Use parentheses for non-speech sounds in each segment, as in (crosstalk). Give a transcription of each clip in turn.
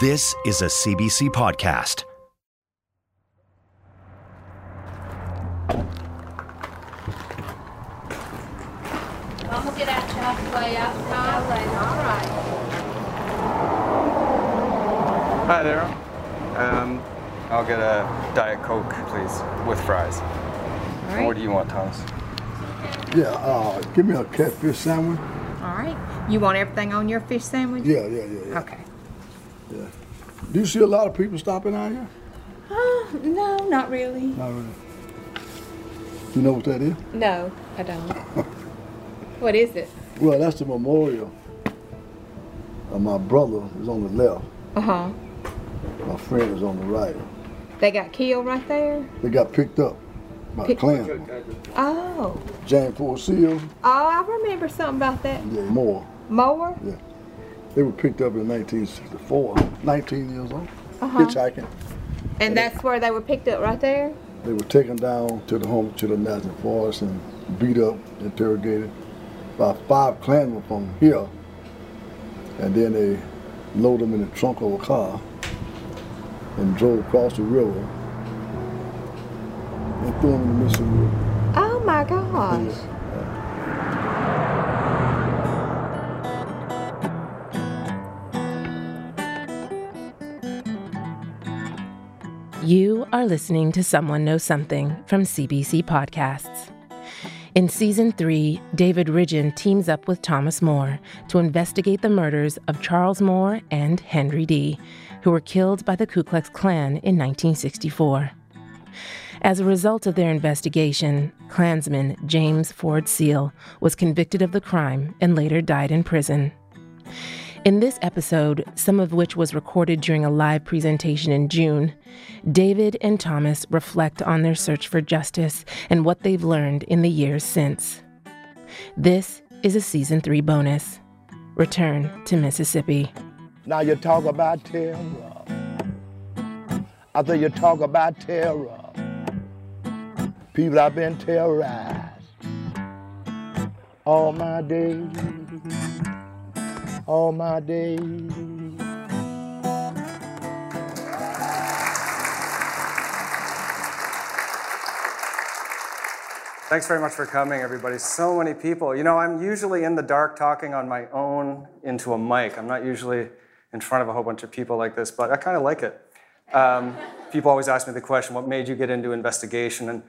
This is a CBC podcast. I'm gonna get out you halfway out the highway. All right. Hi there. Um, I'll get a Diet Coke, please, with fries. And What do you want, Thomas? Yeah, uh, give me a catfish sandwich. All right. You want everything on your fish sandwich? Yeah, yeah, yeah, yeah. Okay. Do you see a lot of people stopping out here? Oh, no, not really. Not really. You know what that is? No, I don't. (laughs) what is it? Well, that's the memorial of my brother is on the left. Uh huh. My friend is on the right. They got killed right there? They got picked up by Pick- Klansmen. Oh. James Ford Seale, Oh, I remember something about that. yeah, more. More? They were picked up in 1964, 19 years old, Uh-huh. hitchhiking. And that's where they were picked up right there? They were taken down to the Homochitto National Forest and beat up, interrogated. by five Klansmen from here, and then they loaded them in the trunk of a car and drove across the river and threw them in the Mississippi River. Oh my gosh. You are listening to Someone Knows Something from CBC Podcasts. In season three, David Ridgen teams up with Thomas Moore to investigate the murders of Charles Moore and Henry Dee., who were killed by the Ku Klux Klan in 1964. As a result of their investigation, Klansman James Ford Seale was convicted of the crime and later died in prison. In this episode, some of which was recorded during a live presentation in June, David and Thomas reflect on their search for justice and what they've learned in the years since. This is a season three bonus Return to Mississippi. Now you talk about terror. After you talk about terror, people have been terrorized all my days, all my days. Thanks very much for coming, everybody. So many people. You know, I'm usually in the dark talking on my own into a mic. I'm not usually in front of a whole bunch of people like this, but I kind of like it. Um, people always ask me the question, what made you get into investigation? And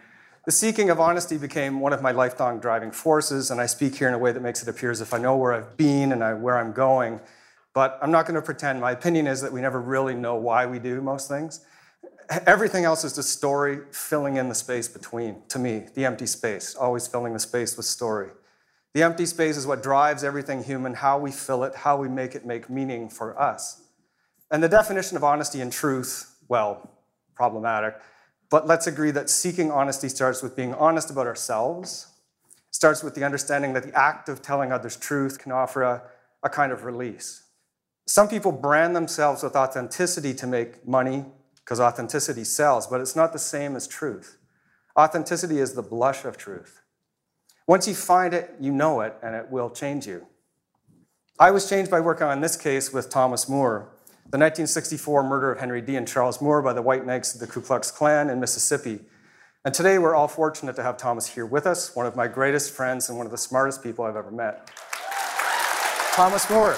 the seeking of honesty became one of my lifelong driving forces, and I speak here in a way that makes it appear as if I know where I've been and I, where I'm going. But I'm not going to pretend. My opinion is that we never really know why we do most things. Everything else is just story filling in the space between, to me, the empty space, always filling the space with story. The empty space is what drives everything human, how we fill it, how we make it make meaning for us. And the definition of honesty and truth, well, problematic. But let's agree that seeking honesty starts with being honest about ourselves, starts with the understanding that the act of telling others truth can offer a, a kind of release. Some people brand themselves with authenticity to make money because authenticity sells, but it's not the same as truth. Authenticity is the blush of truth. Once you find it, you know it, and it will change you. I was changed by working on this case with Thomas Moore, the 1964 murder of Henry Dee. and Charles Moore by the White Knights of the Ku Klux Klan in Mississippi. And today we're all fortunate to have Thomas here with us, one of my greatest friends and one of the smartest people I've ever met. Thomas Moore.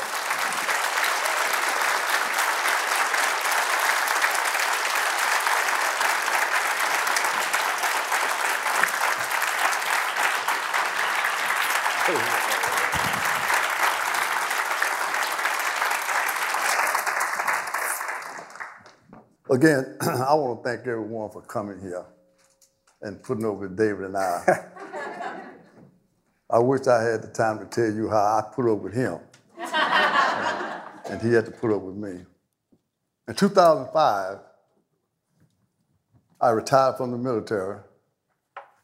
Again, (clears throat) I want to thank everyone for coming here and putting up with David and I. (laughs) I wish I had the time to tell you how I put up with him. (laughs) and he had to put up with me. In 2005, I retired from the military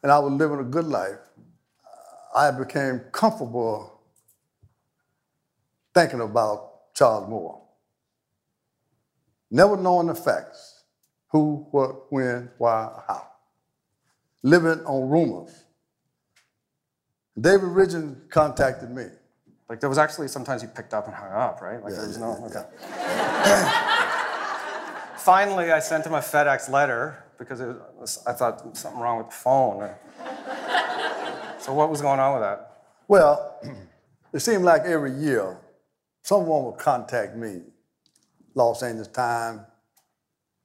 and I was living a good life. I became comfortable thinking about Charles Moore. Never knowing the facts who, what, when, why, how. Living on rumors. David Ridgen contacted me. Like there was actually sometimes you picked up and hung up, right? Like Yeah, there was no. Okay. (laughs) Finally, I sent him a FedEx letter because it was, I thought something wrong with the phone. so what was going on with that? Well, (clears throat) it seemed like every year someone would contact me, Los Angeles Times,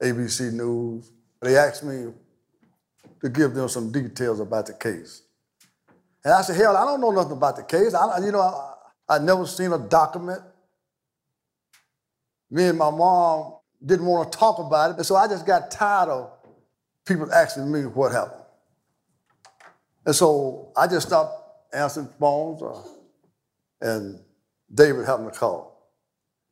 ABC News. They asked me to give them some details about the case. And I said, hell, I don't know nothing about the case. I, you know, I, I never seen a document. Me and my mom didn't want to talk about it, and so I just got tired of people asking me what happened. And so I just stopped answering phones, uh, and David happened to call.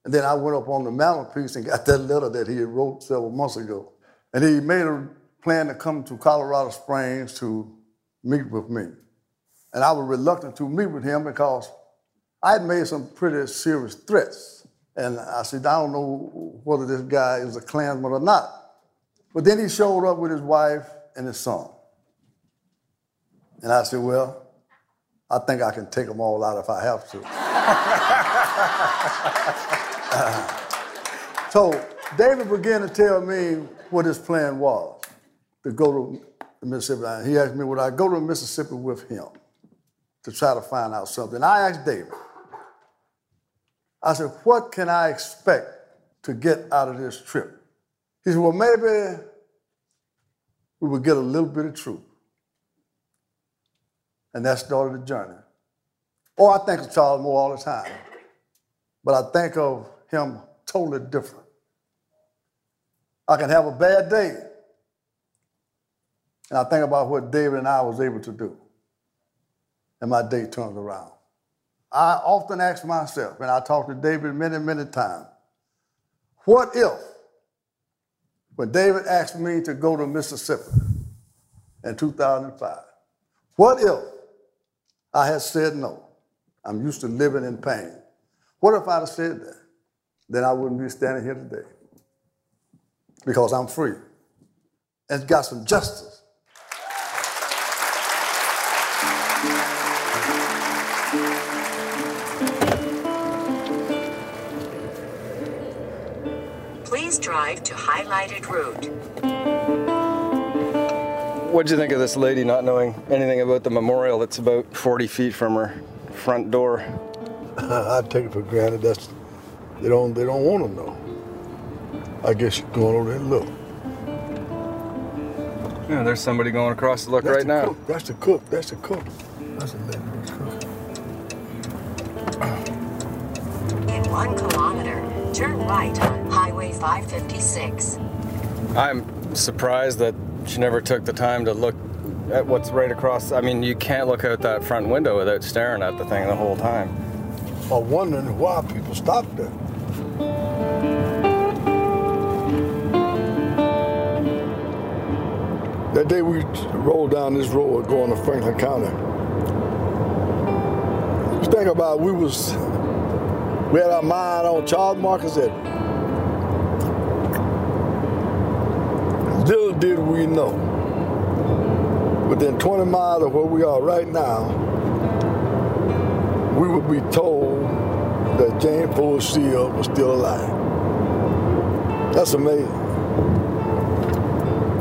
And then I went up on the mantelpiece and got that letter that he had wrote several months ago. And he made a plan to come to Colorado Springs to meet with me. And I was reluctant to meet with him because I had made some pretty serious threats. And I said, I don't know whether this guy is a Klansman or not. But then he showed up with his wife and his son. And I said, Well, I think I can take them all out if I have to. (laughs) so David began to tell me what his plan was to go to Mississippi. He asked me, Would I go to Mississippi with him to try to find out something? I asked David, I said, What can I expect to get out of this trip? He said, Well, maybe we will get a little bit of truth. And that started the journey. Oh, I think of Charles Moore all the time, but I think of him totally different. I can have a bad day, and I think about what David and I was able to do, and my day turns around. I often ask myself, and I talk to David many, many times, what if, when David asked me to go to Mississippi in 2005, what if I had said no? I'm used to living in pain. What if I'd have said that? Then I wouldn't be standing here today because I'm free and got some justice. Please drive to highlighted route. What'd you think of this lady not knowing anything about the memorial that's about 40 feet from her front door? (laughs) I take it for granted that's they don't they don't want to know. I guess you're going over there and look. Yeah, there's somebody going across to look That's right the now. Cook. That's the cook. That's the cook. That's the lady who's cook. In one kilometer, turn right on Highway 556. I'm surprised that she never took the time to look at what's right across. I mean, you can't look out that front window without staring at the thing the whole time. Or wondering why people stop there. That day we rolled down this road going to Franklin County. Just think about it, we was we had our mind on Charles Marcus Edwards. Little did we know, within 20 miles of where we are right now, we would be told that James Ford Seale was still alive. That's amazing.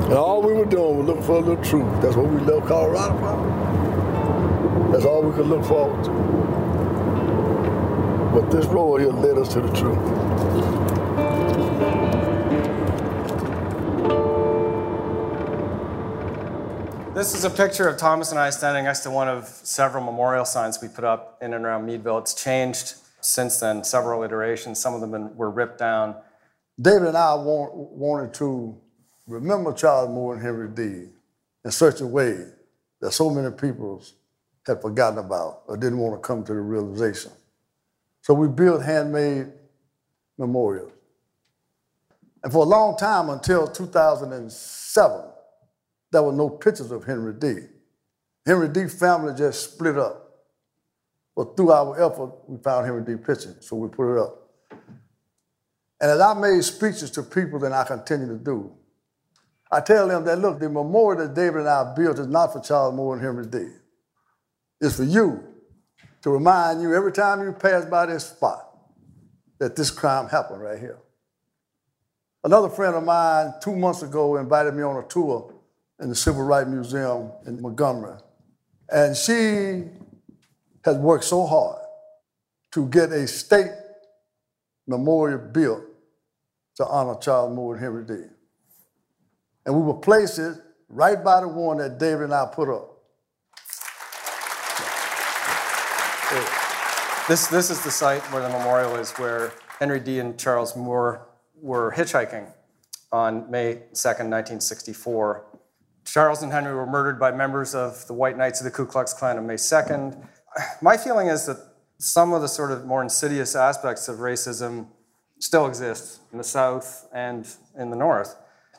And all we were doing was looking for a little truth. That's what we love Colorado for. That's all we could look forward to. But this road here led us to the truth. This is a picture of Thomas and I standing next to one of several memorial signs we put up in and around Meadville. It's changed since then, several iterations. Some of them were ripped down. David and I want, wanted to remember Charles Moore and Henry Dean in such a way that so many people had forgotten about or didn't want to come to the realization. So we built handmade memorials. And for a long time, until 2007, there were no pictures of Henry Dee. Henry Dee family just split up. But through our effort, we found Henry Dee picture, so we put it up. And as I made speeches to people, and I continue to do, I tell them that look, the memorial that David and I built is not for Charles Moore and Henry Dee. It's for you to remind you every time you pass by this spot that this crime happened right here. Another friend of mine, two months ago, invited me on a tour in the Civil Rights Museum in Montgomery. And she has worked so hard to get a state memorial built to honor Charles Moore and Henry Dee. And we will place it right by the one that David and I put up. This, this is the site where the memorial is, where Henry Dee. and Charles Moore were hitchhiking on May 2nd, 1964. Charles and Henry were murdered by members of the White Knights of the Ku Klux Klan on May 2nd. My feeling is that some of the sort of more insidious aspects of racism still exist in the South and in the North.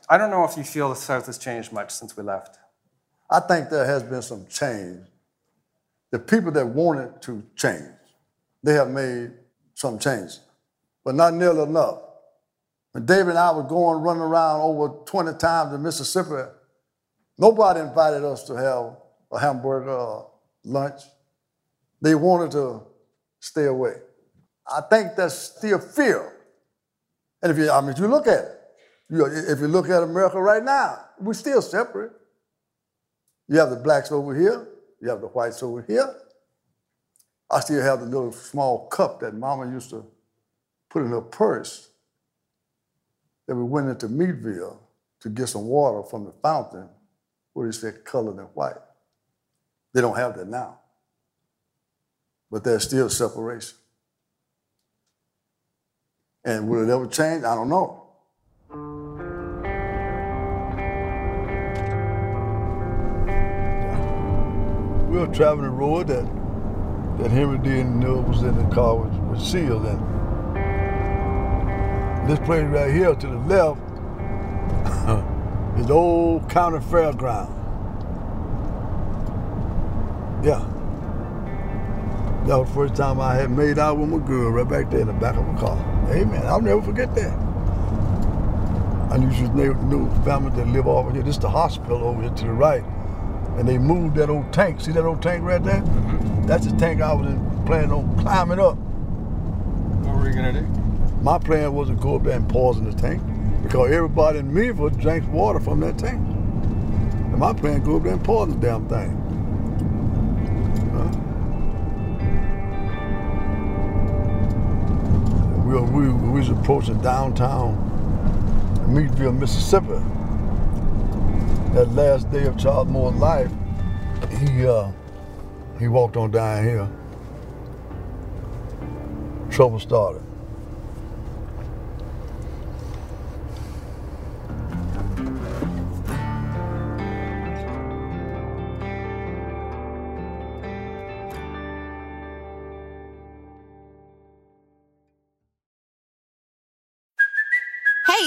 I don't know if you feel the South has changed much since we left. I think there has been some change. The people that wanted to change, they have made some change, but not nearly enough. When David and I were going running around over 20 times in Mississippi, nobody invited us to have a hamburger or lunch. They wanted to stay away. I think that's still fear. And if you, I mean, if you look at it, you, if you look at America right now, we're still separate. You have the blacks over here, you have the whites over here. I still have the little small cup that mama used to put in her purse that we went into Meadville to get some water from the fountain where they said colored and white. They don't have that now. But there's still separation. And will it ever change? I don't know. We were traveling the road that, that Henry Dee. and Neil was in the car was, was sealed. And this place right here to the left is the old county fairground. Yeah. That was the first time I had made out with my girl right back there in the back of a car. Amen. I'll never forget that. I knew she was new family that live over here. This is the hospital over here to the right. And they moved that old tank. See that old tank right there? Mm-hmm. That's the tank I was planning on climbing up. What were you gonna do? My plan was to go up there and pause in the tank because everybody in Meadville drinks water from that tank. And my plan go up there and pause the damn thing. we, we, we was approaching downtown Meadville, Mississippi. That last day of Charles Moore's life, he uh, he walked on down here. Trouble started.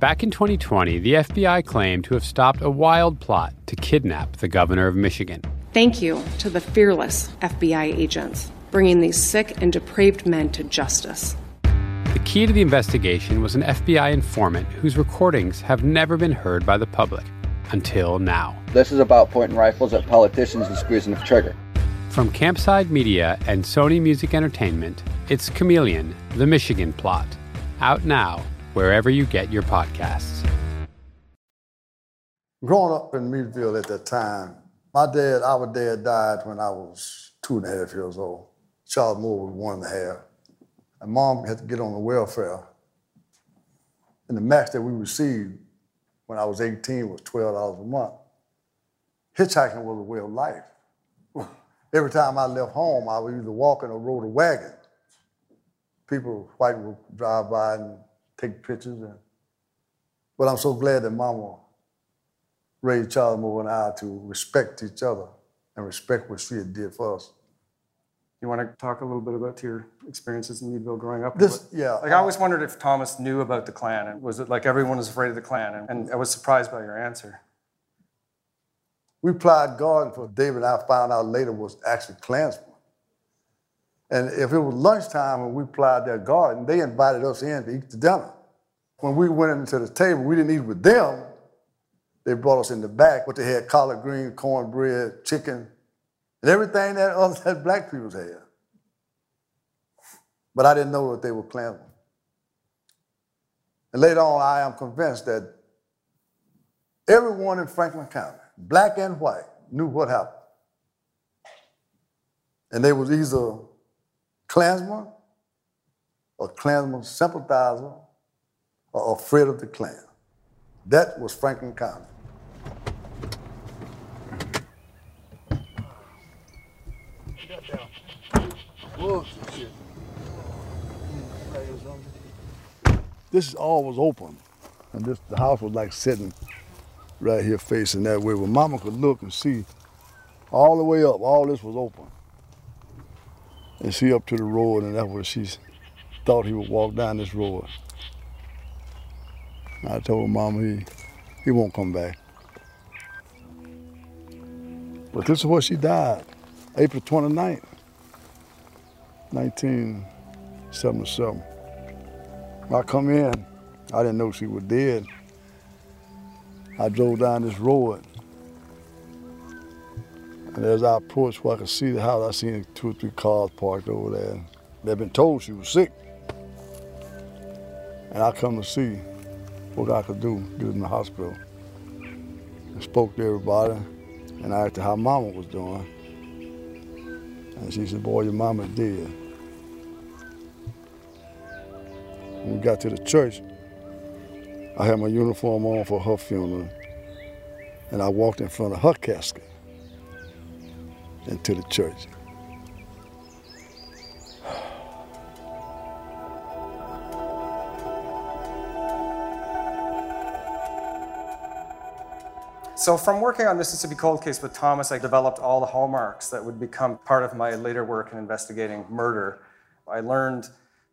Back in 2020, the FBI claimed to have stopped a wild plot to kidnap the governor of Michigan. Thank you to the fearless FBI agents bringing these sick and depraved men to justice. The key to the investigation was an FBI informant whose recordings have never been heard by the public until now. This is about pointing rifles at politicians and squeezing the trigger. From Campside Media and Sony Music Entertainment, it's Chameleon, the Michigan Plot. Out now wherever you get your podcasts. Growing up in Meadville at that time, my dad, our dad died when I was two and a half years old. Charles Moore was one and a half. And mom had to get on the welfare. And the match that we received when I was 18 was $12 a month. Hitchhiking was a way of life. (laughs) Every time I left home, I would either walk in or rode a wagon. People, white would drive by and take pictures. And, but I'm so glad that Mama raised Charles Moore and I to respect each other and respect what she had did for us. You want to talk a little bit about your experiences in Meadville growing up? This, yeah. Like I always wondered if Thomas knew about the Klan, and was it like everyone was afraid of the Klan? And, and I was surprised by your answer. We plied garden for David, I found out later was actually Klansmen. And if it was lunchtime and we plied their garden, they invited us in to eat the dinner. When we went into the table, we didn't eat with them. They brought us in the back, but they had collard greens, cornbread, chicken, and everything that (laughs) other that black people had. But I didn't know that they were Klansmen. And later on, I am convinced that everyone in Franklin County, black and white, knew what happened. And they was either Klansman or Klansman sympathizer or afraid of the Klan. That was Franklin County. This is all was open, and this the house was like sitting right here facing that way, where Mama could look and see all the way up. All this was open, and see up to the road, and that's where she thought he would walk down this road. I told Mama he he won't come back. But this is where she died, April 29th, 1977. When I come in, I didn't know she was dead. I drove down this road. And as I approached where I could see the house, I seen two or three cars parked over there. They'd been told she was sick. And I come to see what I could do, get in the hospital. I spoke to everybody, and I asked her how mama was doing. And she said, boy, your mama's dead. When we got to the church, I had my uniform on for her funeral, and I walked in front of her casket into the church. So, from working on Mississippi Cold Case with Thomas, I developed all the hallmarks that would become part of my later work in investigating murder. I learned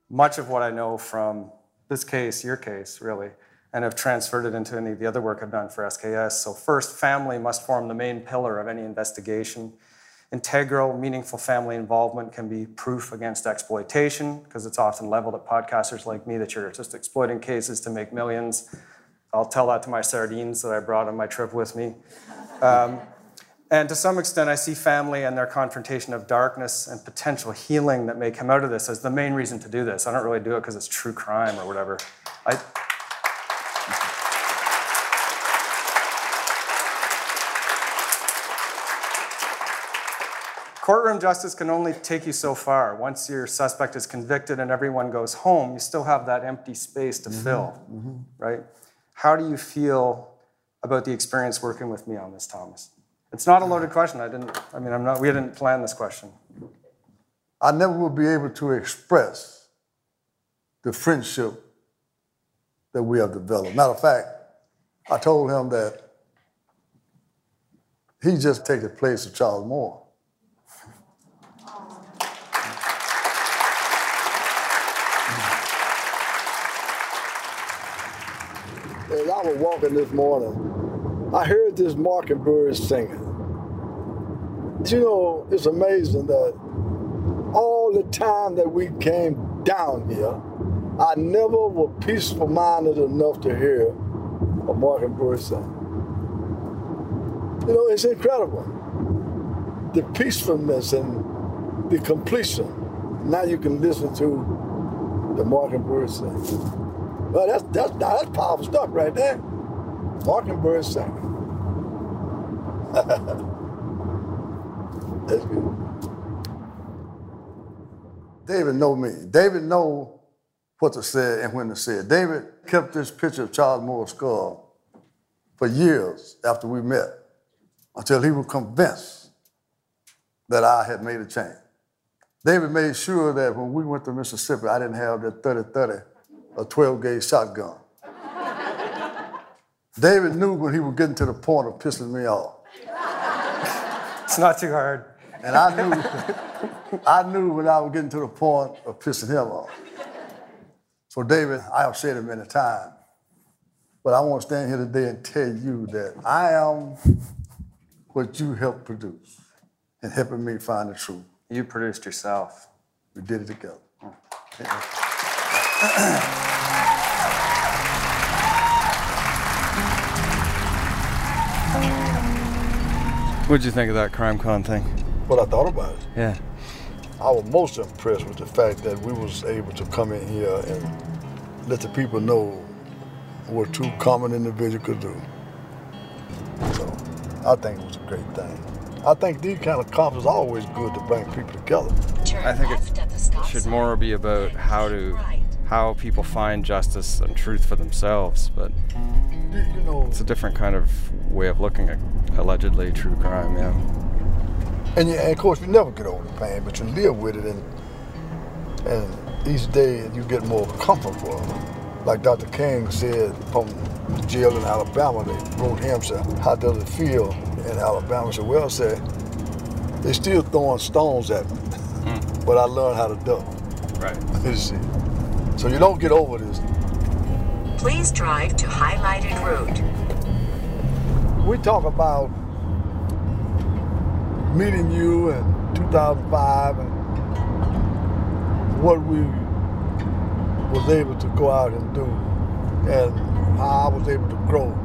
much of what I know from this case, your case, really, and have transferred it into any of the other work I've done for SKS. So, first, family must form the main pillar of any investigation. Integral, meaningful family involvement can be proof against exploitation because it's often leveled at podcasters like me that you're just exploiting cases to make millions. I'll tell that to my sardines that I brought on my trip with me. Um, and to some extent, I see family and their confrontation of darkness and potential healing that may come out of this as the main reason to do this. I don't really do it because it's true crime or whatever. I, Courtroom justice can only take you so far. Once your suspect is convicted and everyone goes home, you still have that empty space to Mm-hmm, fill, right? How do you feel about the experience working with me on this, Thomas? It's not a loaded question. I didn't. I mean, I'm not. We didn't plan this question. I never will be able to express the friendship that we have developed. Matter of fact, I told him that he just takes the place of Charles Moore. I was walking this morning, I heard this mockingbird singing. You know, it's amazing that all the time that we came down here, I never was peaceful minded enough to hear a mockingbird sing. You know, it's incredible. The peacefulness and the completion. Now you can listen to the mockingbird sing. Well, that's that's that's powerful stuff right there. Mockingbird singing. (laughs) that's good. David know me. David know what to say and when to say it. David kept this picture of Charles Moore's skull for years after we met until he was convinced that I had made a change. David made sure that when we went to Mississippi, I didn't have that 30-30 or 12 gauge shotgun. David knew when he was getting to the point of pissing me off. It's not too hard. And I knew, I knew when I was getting to the point of pissing him off. So, David, I have said it many times, but I want to stand here today and tell you that I am what you helped produce and helping me find the truth. You produced yourself. We did it together. Mm. (clears throat) What'd you think of that crime con thing? What I thought about it. Yeah. I was most impressed with the fact that we was able to come in here and let the people know what two common individuals could do. So I think it was a great thing. I think these kind of conferences is always good to bring people together. I think it should more be about how to how people find justice and truth for themselves, but you know, it's a different kind of way of looking at allegedly true crime, yeah. And, yeah, and of course, you never get over the pain, but you live with it, and and each day you get more comfortable. Like Dr. King said from the jail in Alabama, they wrote him, said, how does it feel in Alabama? I said, well, said, they're still throwing stones at me, Hmm. but I learned how to duck. Right. (laughs) You see. So you don't get over this. Please drive to highlighted route. We talk about meeting you in 2005 and what we was able to go out and do and how I was able to grow.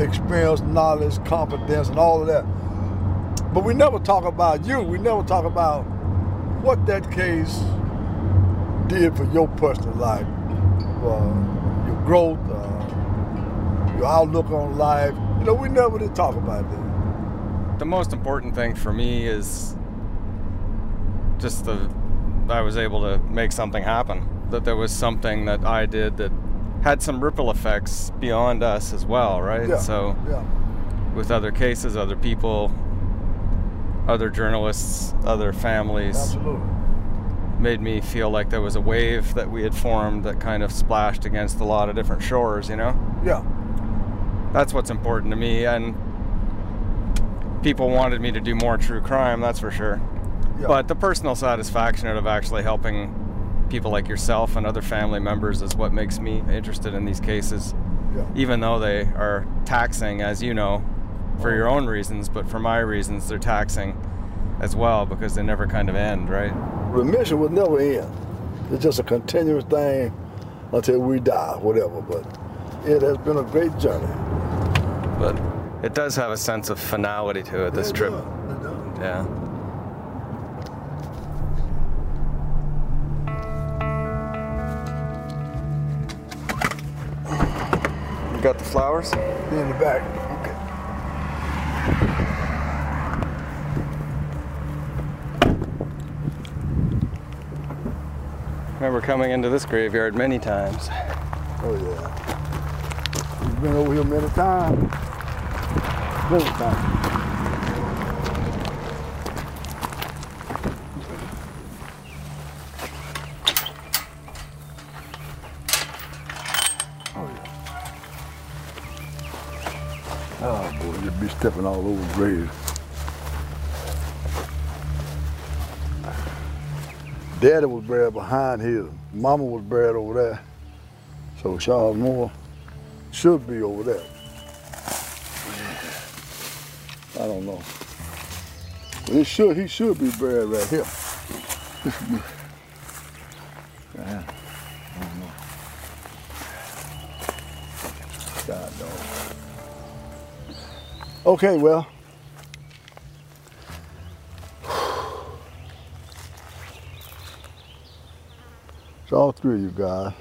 Experience, knowledge, confidence, and all of that. But we never talk about you. We never talk about what that case did for your personal life, uh, your growth, uh, your outlook on life. You know, we never did talk about that. The most important thing for me is just the I was able to make something happen. That there was something that I did that had some ripple effects beyond us as well, right? Yeah, So yeah. with other cases, other people, other journalists, other families. Absolutely. Made me feel like there was a wave that we had formed that kind of splashed against a lot of different shores, you know? Yeah. That's what's important to me. And people wanted me to do more true crime, that's for sure. Yeah. But the personal satisfaction of actually helping people like yourself and other family members is what makes me interested in these cases. Yeah. Even though they are taxing, as you know, for your own reasons, but for my reasons, they're taxing as well because they never kind of end, right? Remission will never end. It's just a continuous thing until we die, whatever. But it has been a great journey. But it does have a sense of finality to it, this It trip. does, it does. Yeah. You got the flowers? In the back. Okay. Remember coming into this graveyard many times. Oh yeah. We've been over here many times. Many times. Oh yeah. Oh boy, you'd be stepping all over graves. Daddy was buried behind here. Mama was buried over there. So Charles Moore should be over there. I don't know. But it should, he should be buried right here. (laughs) God knows. Okay, well. It's all three of you guys.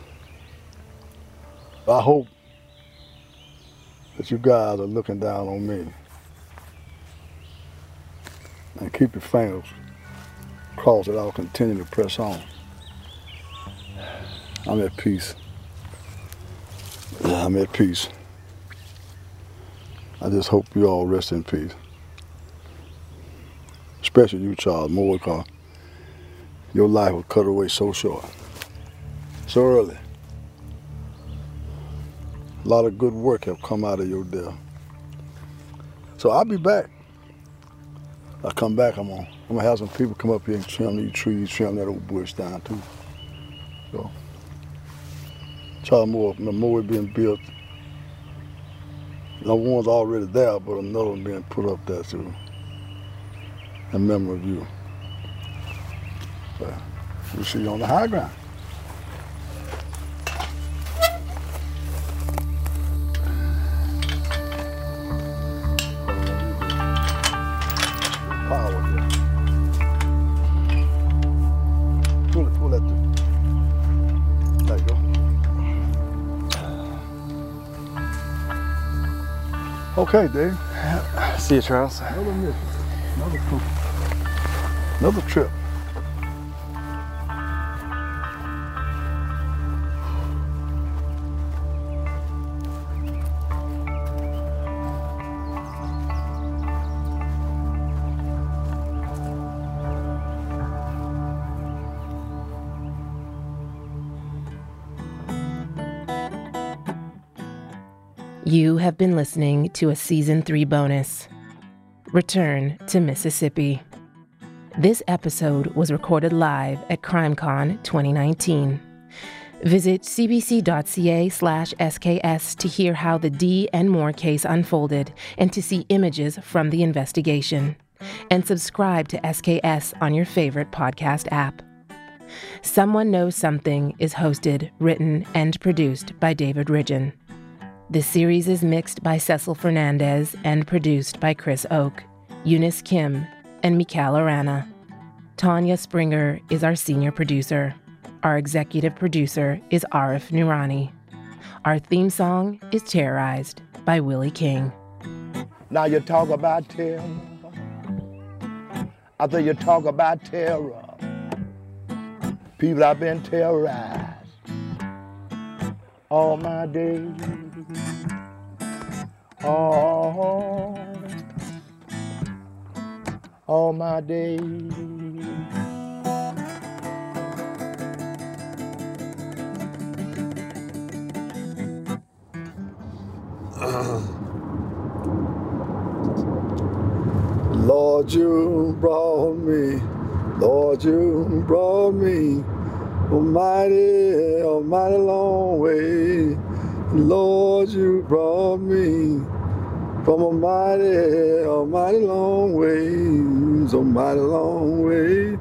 I hope that you guys are looking down on me. And keep your fingers crossed that I'll continue to press on. I'm at peace. I'm at peace. I just hope you all rest in peace. Especially you, Charles Moore, because your life was cut away so short, so early. A lot of good work have come out of your deal. So I'll be back. I come back, I'm gonna, I'm gonna have some people come up here and trim these trees, trim that old bush down too. So, Charles Moore memorial being built. The one's already there, but another one being put up there too, in memory of you. But we'll see you on the high ground. Okay, Dave. See you, Charles. Another mission. Another trip. Another trip. You have been listening to a season three bonus Return to Mississippi. This episode was recorded live at CrimeCon 2019. Visit cbc.ca slash SKS to hear how the Dee and Moore case unfolded and to see images from the investigation. And subscribe to SKS on your favorite podcast app. Someone Knows Something is hosted, written, and produced by David Ridgen. The series is mixed by Cecil Fernandez and produced by Chris Oak, Eunice Kim, and Mikhail Arana. Tanya Springer is our senior producer. Our executive producer is Arif Nurani. Our theme song is Terrorized by Willie King. Now you talk about terror. After you talk about terror, people have been terrorized all my days. All, all my days. (clears throat) Lord, you brought me, Lord, you brought me, almighty, almighty long way. Lord, you brought me from a mighty, almighty long ways, a mighty long way.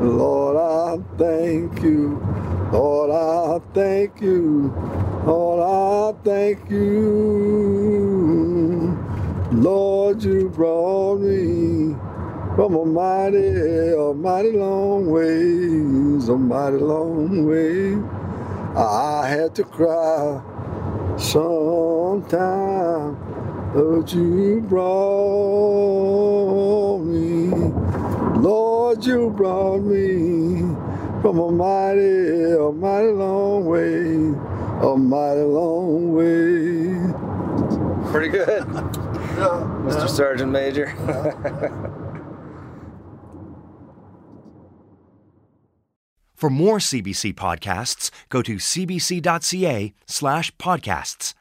Lord, I thank you. Lord, I thank you. Lord, I thank you. Lord, you brought me from a mighty, a mighty long ways, a mighty long way. I had to cry sometime, but you brought me. Lord, you brought me from a mighty, a mighty long way, a mighty long way. Pretty good. Mr. Sergeant Major. (laughs) For more CBC podcasts, go to cbc.ca slash podcasts.